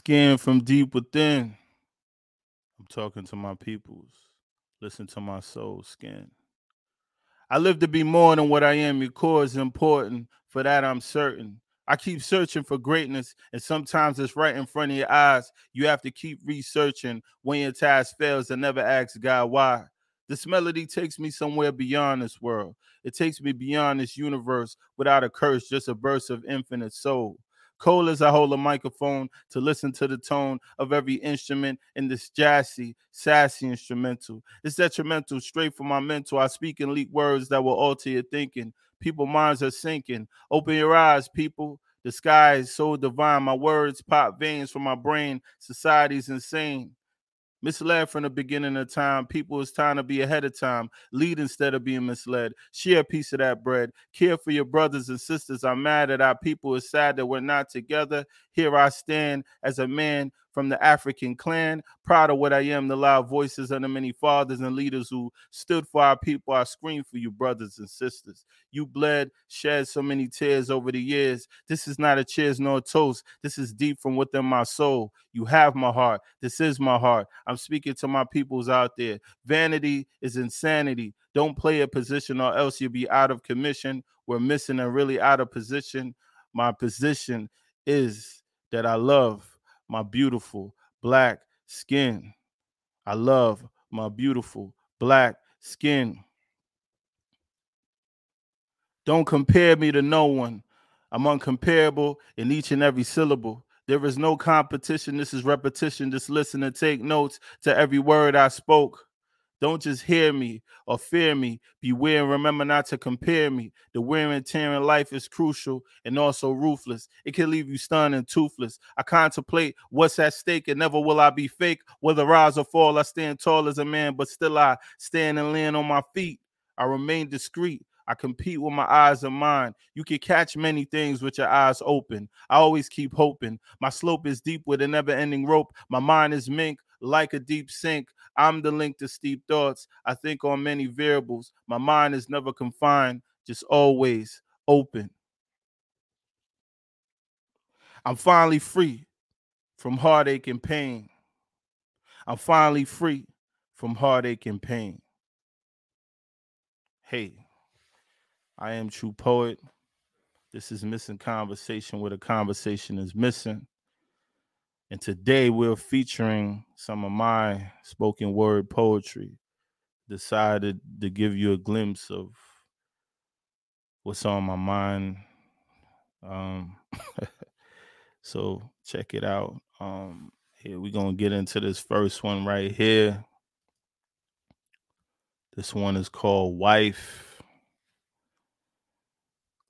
Skin from deep within. I'm talking to my peoples. Listen to my soul skin. I live to be more than what I am. Your core is important. For that, I'm certain. I keep searching for greatness, and sometimes it's right in front of your eyes. You have to keep researching. When your task fails, and never ask God why. This melody takes me somewhere beyond this world. It takes me beyond this universe without a curse, just a burst of infinite soul. Cold as I hold a microphone to listen to the tone of every instrument in this jazzy, sassy instrumental. It's detrimental, straight from my mental. I speak and leak words that will alter your thinking. People minds are sinking. Open your eyes, people. The sky is so divine. My words pop veins from my brain. Society's insane. Misled from the beginning of time. People, it's time to be ahead of time. Lead instead of being misled. Share a piece of that bread. Care for your brothers and sisters. I'm mad at our people. It's sad that we're not together. Here I stand as a man from the African clan. Proud of what I am, the loud voices of the many fathers and leaders who stood for our people. I scream for you, brothers and sisters. You bled, shed so many tears over the years. This is not a cheers nor a toast. This is deep from within my soul. You have my heart. This is my heart. I'm speaking to my peoples out there. Vanity is insanity. Don't play a position or else you'll be out of commission. We're missing and really out of position. My position is that I love my beautiful black skin. I love my beautiful black skin. Don't compare me to no one. I'm uncomparable in each and every syllable. There is no competition. This is repetition. Just listen and take notes to every word I spoke. Don't just hear me or fear me. Beware and remember not to compare me. The wear and tear in life is crucial and also ruthless. It can leave you stunned and toothless. I contemplate what's at stake and never will I be fake. Whether rise or fall, I stand tall as a man, but still I stand and land on my feet. I remain discreet. I compete with my eyes and mind. You can catch many things with your eyes open. I always keep hoping. My slope is deep with a never ending rope. My mind is mink like a deep sink. I'm the link to steep thoughts. I think on many variables. My mind is never confined, just always open. I'm finally free from heartache and pain. I'm finally free from heartache and pain. Hey, I am True Poet. This is Missing Conversation where the conversation is missing. And today we're featuring some of my spoken word poetry. Decided to give you a glimpse of what's on my mind. Um, so check it out. Um, here we're gonna get into this first one right here. This one is called Wife.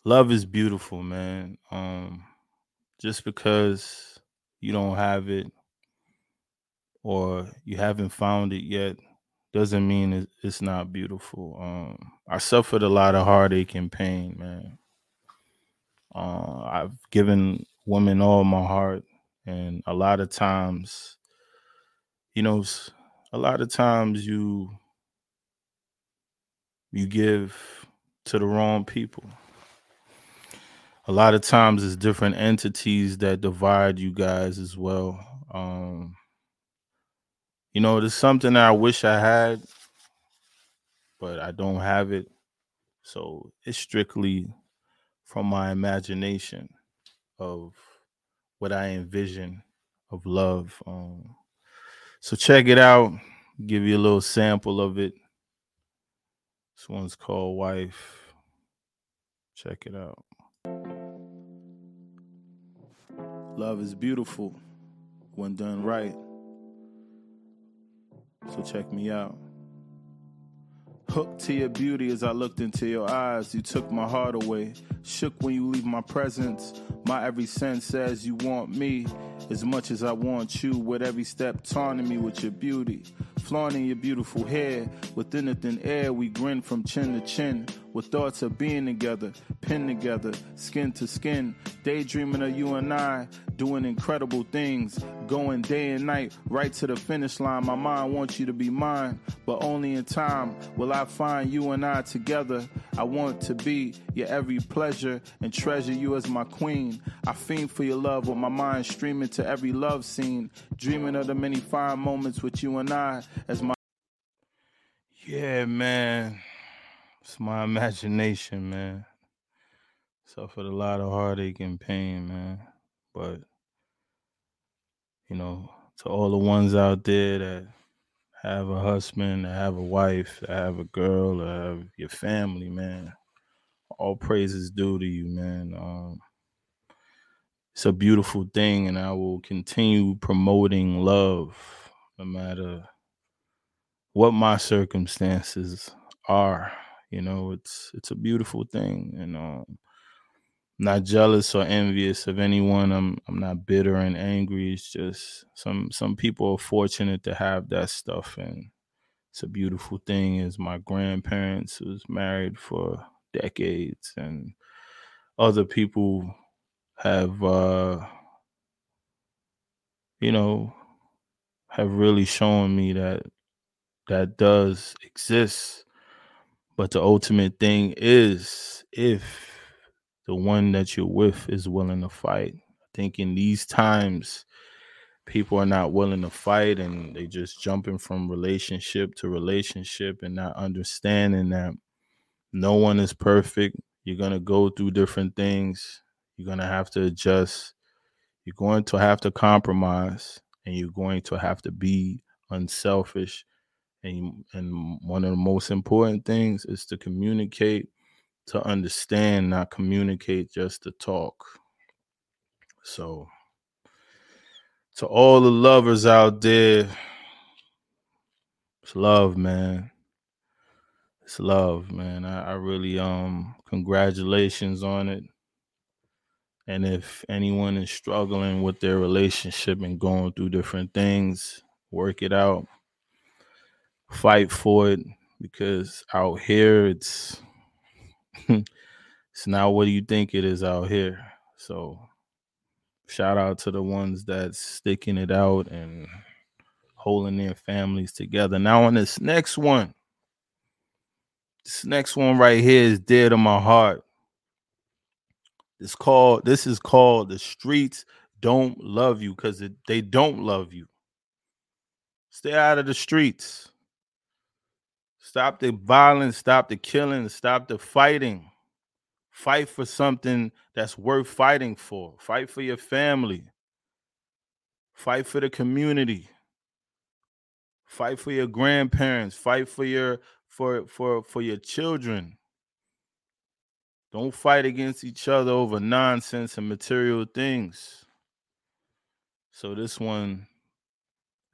Love is beautiful, man. Um, just because you don't have it or you haven't found it yet doesn't mean it's not beautiful. Um, I suffered a lot of heartache and pain, man. Uh, I've given women all my heart, and a lot of times, you know, a lot of times you you give to the wrong people a lot of times it's different entities that divide you guys as well. Um, you know, there's something I wish I had, but I don't have it. So it's strictly from my imagination of what I envision of love. Um, so check it out. Give you a little sample of it. This one's called Wife. Check it out. Love is beautiful when done right. So check me out. Hooked to your beauty as I looked into your eyes. You took my heart away. Shook when you leave my presence. My every sense says you want me as much as I want you. With every step taunting me with your beauty. Flaunting your beautiful hair. Within the thin air, we grin from chin to chin. with thoughts of being together, pinned together, skin to skin, daydreaming of you and I, doing incredible things, going day and night, right to the finish line. My mind wants you to be mine, but only in time will I find you and I together. I want to be your every pleasure and treasure you as my queen. I fiend for your love with my mind streaming to every love scene, dreaming of the many fine moments with you and I as my. Yeah, man. It's my imagination, man. Suffered a lot of heartache and pain, man. But you know, to all the ones out there that have a husband, that have a wife, that have a girl, that have your family, man. All praises due to you, man. Um, it's a beautiful thing, and I will continue promoting love no matter what my circumstances are. You know, it's it's a beautiful thing, and um, not jealous or envious of anyone. I'm I'm not bitter and angry. It's just some some people are fortunate to have that stuff, and it's a beautiful thing. Is my grandparents was married for decades, and other people have uh, you know have really shown me that that does exist but the ultimate thing is if the one that you're with is willing to fight. I think in these times, people are not willing to fight and they just jumping from relationship to relationship and not understanding that no one is perfect. You're going to go through different things. You're going to have to adjust. You're going to have to compromise and you're going to have to be unselfish and and one of the most important things is to communicate to understand not communicate just to talk. So to all the lovers out there it's love man. It's love man. I, I really um congratulations on it. And if anyone is struggling with their relationship and going through different things work it out. Fight for it because out here it's it's not what do you think it is out here. So shout out to the ones that's sticking it out and holding their families together. Now on this next one, this next one right here is dear to my heart. This called this is called the streets don't love you because they don't love you. Stay out of the streets. Stop the violence, stop the killing, stop the fighting. Fight for something that's worth fighting for. Fight for your family. Fight for the community. Fight for your grandparents. Fight for your for for for your children. Don't fight against each other over nonsense and material things. So this one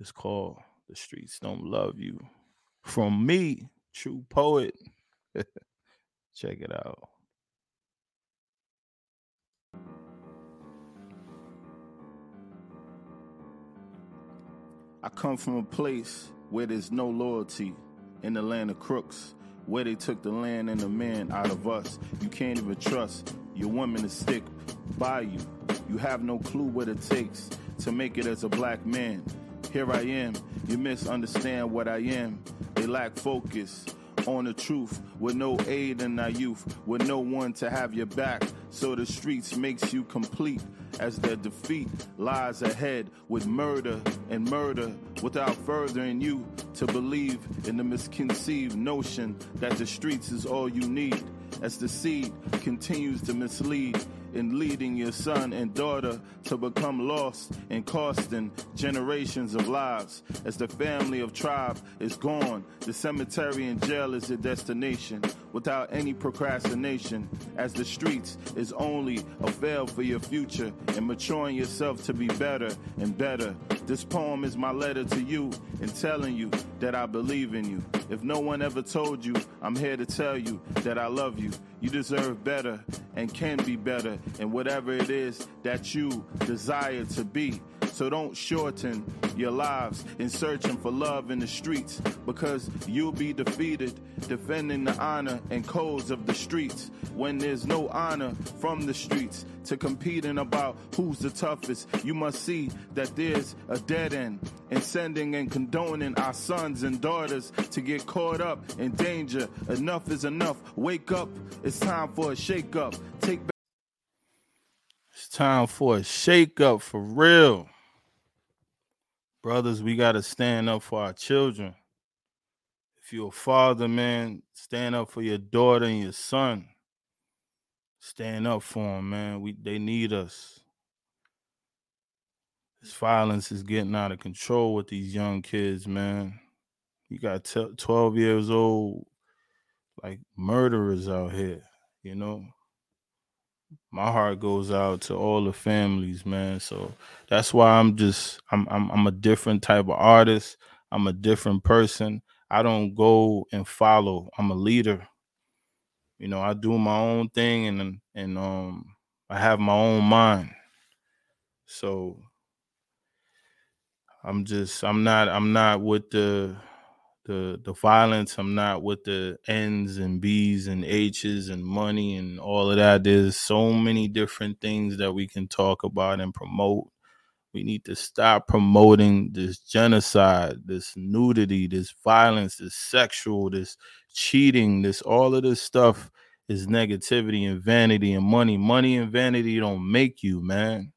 is called The Streets Don't Love You from me, true poet. Check it out. I come from a place where there's no loyalty in the land of crooks, where they took the land and the man out of us. You can't even trust your woman to stick by you. You have no clue what it takes to make it as a black man. Here I am, you misunderstand what I am. They lack focus on the truth with no aid in our youth, with no one to have your back. So the streets makes you complete as their defeat lies ahead with murder and murder without furthering you to believe in the misconceived notion that the streets is all you need as the seed continues to mislead in leading your son and daughter to become lost and costing generations of lives. As the family of tribe is gone, the cemetery and jail is your destination without any procrastination. As the streets is only a veil for your future and maturing yourself to be better and better. This poem is my letter to you and telling you that I believe in you. If no one ever told you, I'm here to tell you that I love you. You deserve better and can be better in whatever it is that you desire to be. So don't shorten your lives in searching for love in the streets because you'll be defeated defending the honor and codes of the streets when there's no honor from the streets to competing about who's the toughest. You must see that there's a dead end in sending and condoning our sons and daughters to get caught up in danger. Enough is enough. Wake up. It's time for a shake up. Take back. It's time for a shake up for real. Brothers, we got to stand up for our children. If you're a father, man, stand up for your daughter and your son. Stand up for them, man. We they need us. This violence is getting out of control with these young kids, man. You got t- 12 years old, like murderers out here, you know. My heart goes out to all the families, man. So that's why I'm just I'm I'm I'm a different type of artist. I'm a different person. I don't go and follow. I'm a leader. You know, I do my own thing and and um I have my own mind. So I'm just I'm not I'm not with the the the violence. I'm not with the N's and B's and H's and money and all of that. There's so many different things that we can talk about and promote. We need to stop promoting this genocide, this nudity, this violence, this sexual, this cheating, this all of this stuff is negativity and vanity and money. Money and vanity don't make you, man.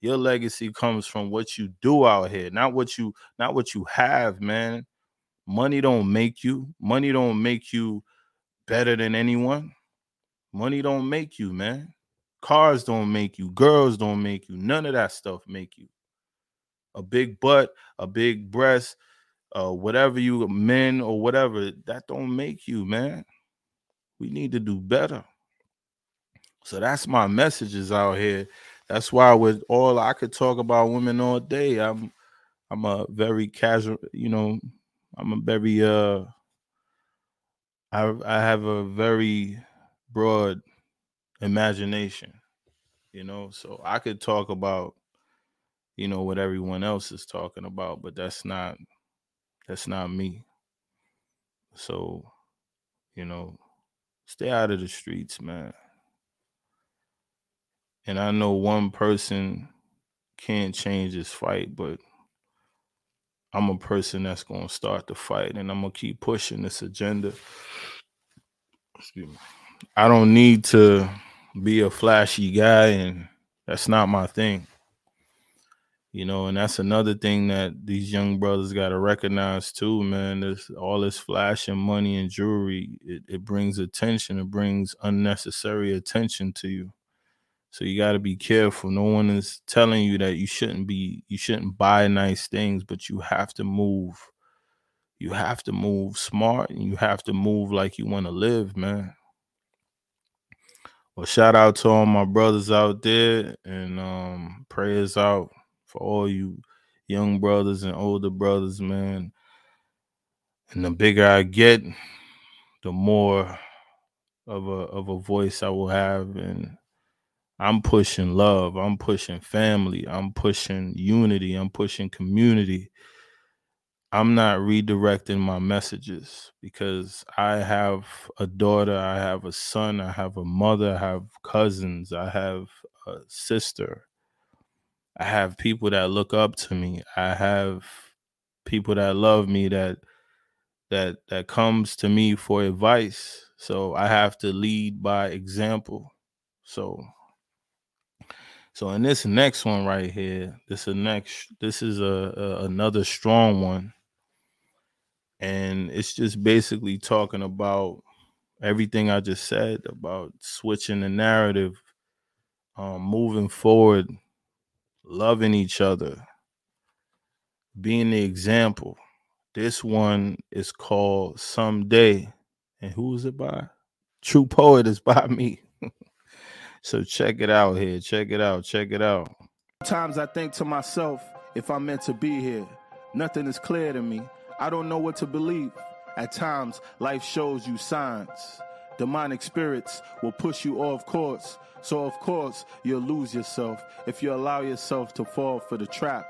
Your legacy comes from what you do out here, not what you not what you have, man. Money don't make you. Money don't make you better than anyone. Money don't make you, man. Cars don't make you. Girls don't make you. None of that stuff make you. A big butt, a big breast, uh, whatever you men or whatever, that don't make you, man. We need to do better. So that's my messages out here. That's why with all I could talk about women all day. I'm I'm a very casual, you know, I'm a very uh I I have a very broad imagination, you know, so I could talk about you know what everyone else is talking about, but that's not that's not me. So, you know, stay out of the streets, man. And I know one person can't change his fight, but I'm a person that's to start the fight and I'm to keep pushing this agenda. Excuse me. I don't need to be a flashy guy, and that's not my thing. You know, and that's another thing that these young brothers got to recognize too, man. There's all this flash and money and jewelry. It, it brings attention. It brings unnecessary attention to you. So you got to be careful. No one is telling you that you shouldn't be you shouldn't buy nice things, but you have to move. You have to move smart and you have to move like you want to live, man. Well, shout out to all my brothers out there and um prayers out for all you young brothers and older brothers, man. And the bigger I get, the more of a of a voice I will have and I'm pushing love. I'm pushing family. I'm pushing unity. I'm pushing community. I'm not redirecting my messages because I have a daughter, I have a son, I have a mother, I have cousins, I have a sister. I have people that look up to me. I have people that love me that that that comes to me for advice. So I have to lead by example. So so in this next one right here, this is next. This is a, a another strong one, and it's just basically talking about everything I just said about switching the narrative, um, moving forward, loving each other, being the example. This one is called Someday. And who is it by? True Poet is by me. So check it out here. Check it out. Check it out. Sometimes I think to myself, if I'm meant to be here, nothing is clear to me. I don't know what to believe. At times, life shows you signs. Demonic spirits will push you off course. So, of course, you'll lose yourself if you allow yourself to fall for the trap.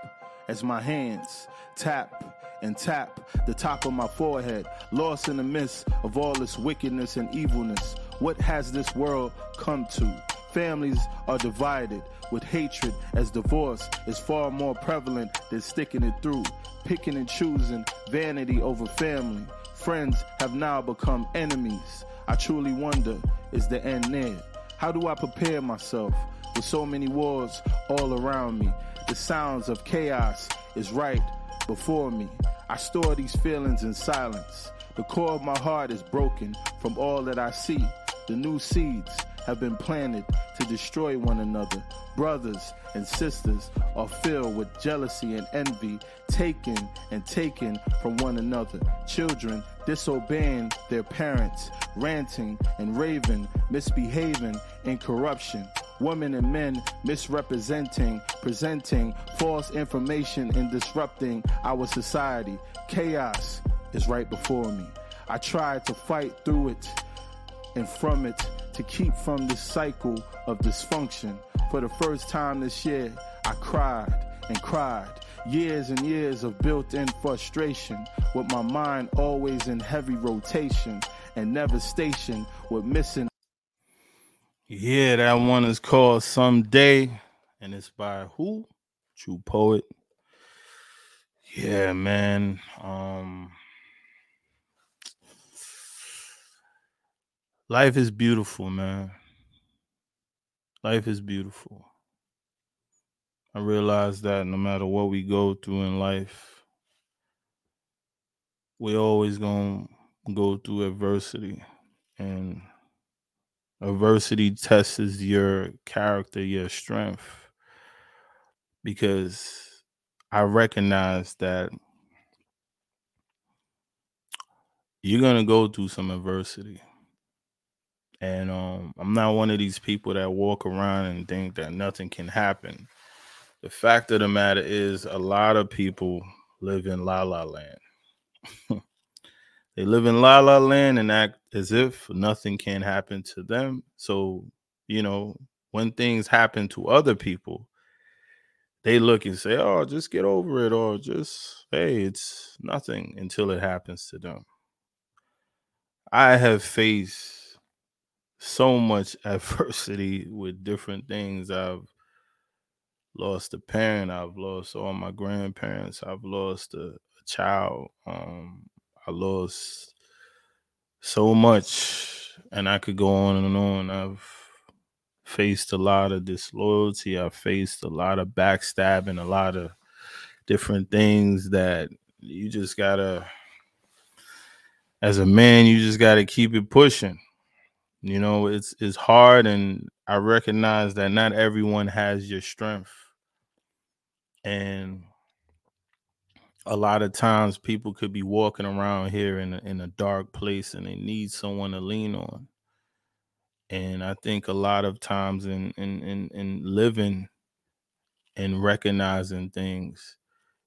as my hands tap and tap the top of my forehead, lost in the midst of all this wickedness and evilness. What has this world come to? Families are divided with hatred as divorce is far more prevalent than sticking it through, picking and choosing vanity over family. Friends have now become enemies. I truly wonder, is the end near? How do I prepare myself with so many wars all around me? The sounds of chaos is right before me. I store these feelings in silence. The core of my heart is broken from all that I see. The new seeds have been planted to destroy one another. Brothers and sisters are filled with jealousy and envy, taken and taken from one another. Children disobeying their parents, ranting and raving, misbehaving in corruption. Women and men misrepresenting, presenting false information and disrupting our society. Chaos is right before me. I try to fight through it and from it to keep from this cycle of dysfunction. For the first time this year, I cried and cried. Years and years of built in frustration, with my mind always in heavy rotation and never stationed with missing. Yeah, that one is called Someday, and it's by who? True Poet. Yeah, man. Um, Life is beautiful, man. Life is beautiful. I realize that no matter what we go through in life, we always to go through adversity. And adversity tests your character, your strength. Because I recognize that you're to go through some adversity. And um, I'm not one of these people that walk around and think that nothing can happen. The fact of the matter is, a lot of people live in la la land. they live in la la land and act as if nothing can happen to them. So, you know, when things happen to other people, they look and say, oh, just get over it, or just, hey, it's nothing until it happens to them. I have faced so much adversity with different things. I've lost a parent, I've lost all my grandparents, I've lost a, a child. Um, I lost so much, and I could go on and on. I've faced a lot of disloyalty, I've faced a lot of backstabbing, a lot of different things that you just gotta as a man you just gotta keep it pushing you know, it's it's hard and I recognize that not everyone has your strength. And a lot of times people could be walking around here in a, in a dark place and they need someone to lean on. And I think a lot of times in in in, in living and recognizing things,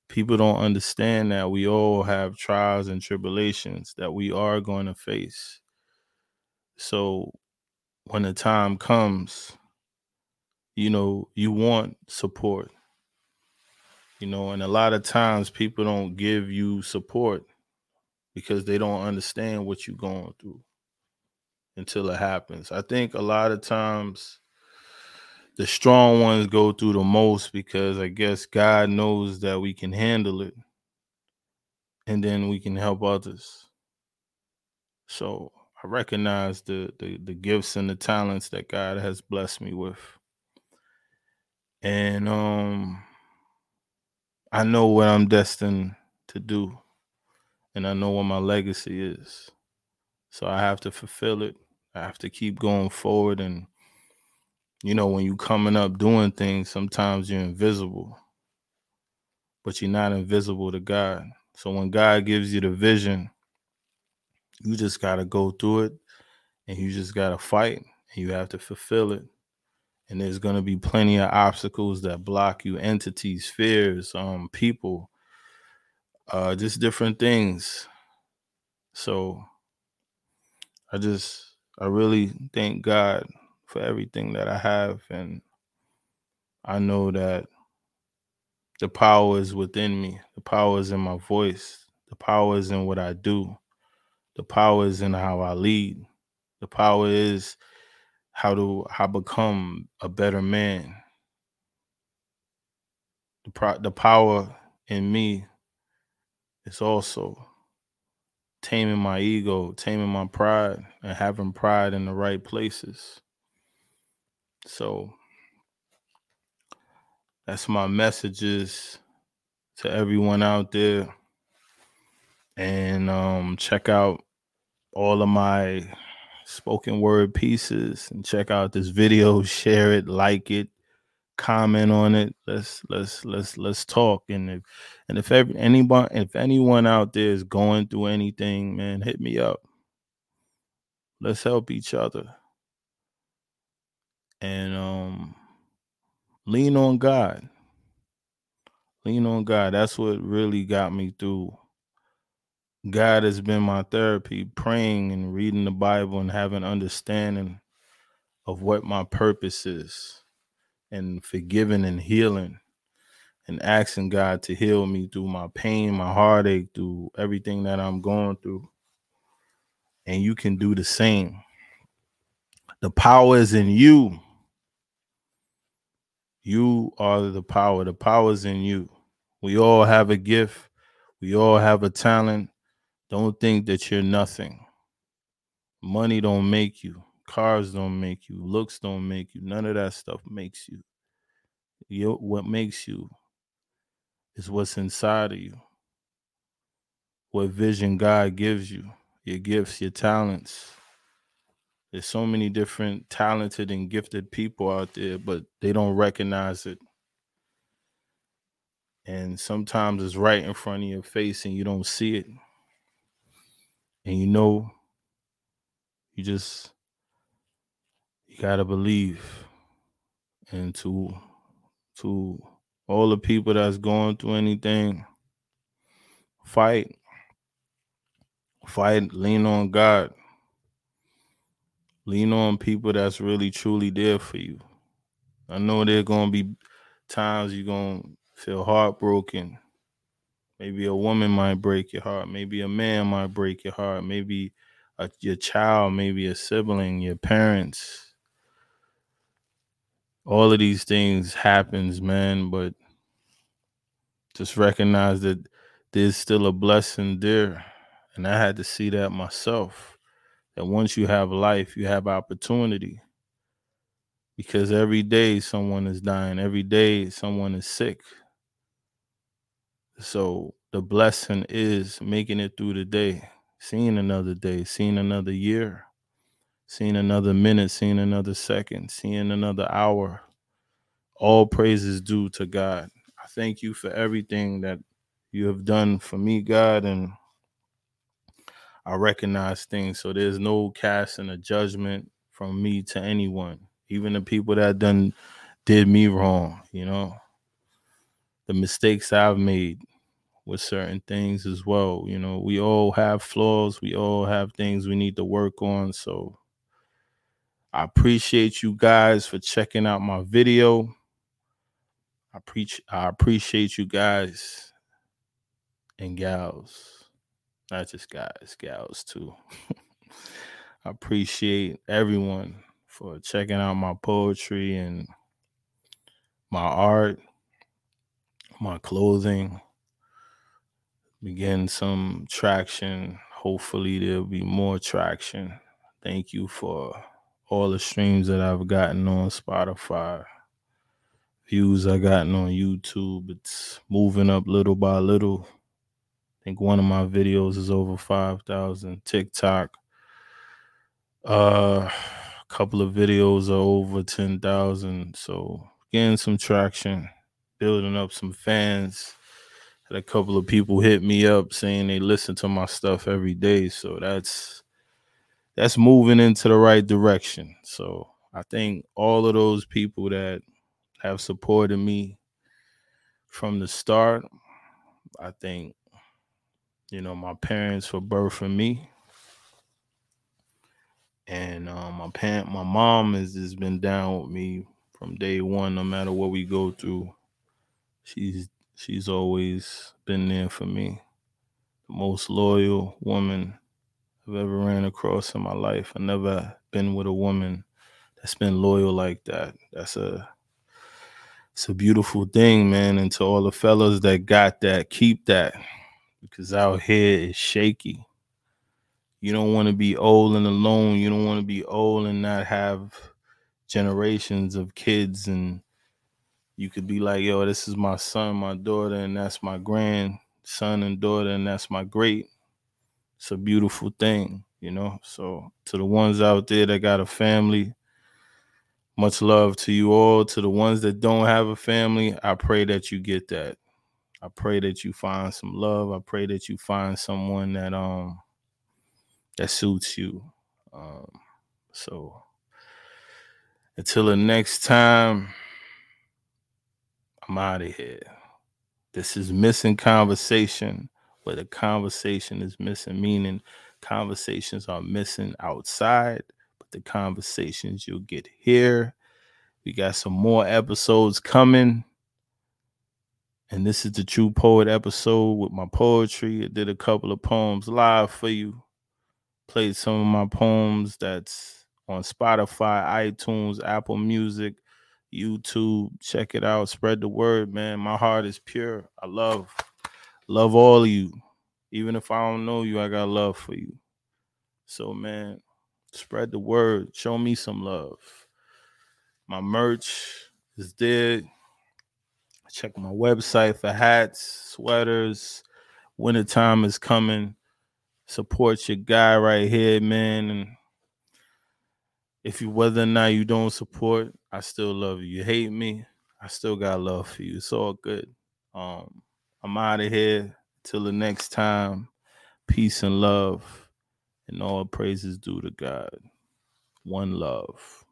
people don't understand that we all have trials and tribulations that we are going to face. So when the time comes, you know, you want support. You know, and a lot of times people don't give you support because they don't understand what you're going through until it happens. I think a lot of times the strong ones go through the most because I guess God knows that we can handle it and then we can help others. So I recognize the, the the gifts and the talents that God has blessed me with. And um I know what I'm destined to do. And I know what my legacy is. So I have to fulfill it. I have to keep going forward and you know when you're coming up doing things sometimes you're invisible but you're not invisible to God. So when God gives you the vision you just got to go through it and you just got to fight and you have to fulfill it. And there's going to be plenty of obstacles that block you entities, fears, um, people, uh, just different things. So I just, I really thank God for everything that I have. And I know that The power is within me. The power is in my voice. The power is in what I do. The power is in how I lead. The power is how to how become a better man. The pro- the power in me is also taming my ego, taming my pride, and having pride in the right places. So that's my messages to everyone out there. And um, check out all of my spoken word pieces and check out this video, share it, like it, comment on it. Let's let's let's let's talk. And if and if every, anyone if anyone out there is going through anything, man, hit me up. Let's help each other. And um lean on God. Lean on God. That's what really got me through. God has been my therapy, praying and reading the Bible and having understanding of what my purpose is and forgiving and healing and asking God to heal me through my pain, my heartache, through everything that I'm going through. And you can do the same. The power is in you. You are the power. The power is in you. We all have a gift. We all have a talent. Don't think that you're nothing. Money don't make you. Cars don't make you. Looks don't make you. None of that stuff makes you. you what makes you is what's inside of you. What vision God gives you. Your gifts, your talents. There's so many different talented and gifted people out there, but they don't recognize it. And sometimes it's right in front of your face and you don't see it. And you know, you just you gotta believe. And to to all the people that's going through anything, fight. Fight, lean on God. Lean on people that's really truly there for you. I know there gonna be times you're gonna feel heartbroken. Maybe a woman might break your heart. Maybe a man might break your heart. Maybe a, your child, maybe a sibling, your parents. All of these things happens, man, but just recognize that there's still a blessing there. And I had to see that myself that once you have life, you have opportunity. Because every day someone is dying, every day someone is sick. So the blessing is making it through the day, seeing another day, seeing another year, seeing another minute, seeing another second, seeing another hour. All praises due to God. I thank you for everything that you have done for me, God, and I recognize things. So there's no casting a judgment from me to anyone, even the people that done did me wrong, you know. The mistakes I've made with certain things as well. You know, we all have flaws, we all have things we need to work on. So I appreciate you guys for checking out my video. I preach I appreciate you guys and gals not just guys, gals too. I appreciate everyone for checking out my poetry and my art, my clothing. Begin some traction. Hopefully, there'll be more traction. Thank you for all the streams that I've gotten on Spotify, views I've gotten on YouTube. It's moving up little by little I think one of my videos is over 5,000. TikTok, uh, a couple of videos are over 10,000. So getting some traction, building up some fans. Had a couple of people hit me up saying they listen to my stuff every day. So that's that's moving into the right direction. So I think all of those people that have supported me from the start, I think you know, my parents for birthing me. And um, my parent, my mom has just been down with me from day one, no matter what we go through. She's She's always been there for me. The most loyal woman I've ever ran across in my life. I've never been with a woman that's been loyal like that. That's a it's a beautiful thing, man. And to all the fellas that got that, keep that. Because out here is shaky. You don't want to be old and alone. You don't want to be old and not have generations of kids and you could be like, yo, this is my son, my daughter, and that's my grandson and daughter, and that's my great. It's a beautiful thing, you know. So to the ones out there that got a family, much love to you all. To the ones that don't have a family, I pray that you get that. I pray that you find some love. I pray that you find someone that um that suits you. Um, so until the next time. I'm out of here. This is missing conversation, where the conversation is missing, meaning conversations are missing outside, but the conversations you'll get here. We got some more episodes coming. And this is the True Poet episode with my poetry. I did a couple of poems live for you. Played some of my poems that's on Spotify, iTunes, Apple Music, YouTube. Check it out. Spread the word, man. My heart is pure. I love, love all of you. Even if I don't know you, I got love for you. So, man, spread the word. Show me some love. My merch is there. Check my website for hats, sweaters. Wintertime is coming. Support your guy right here, man. And if you whether or not you don't support, I still love you. You hate me, I still got love for you. It's all good. Um, I'm out of here. Till the next time. Peace and love. And all praises due to God. One love.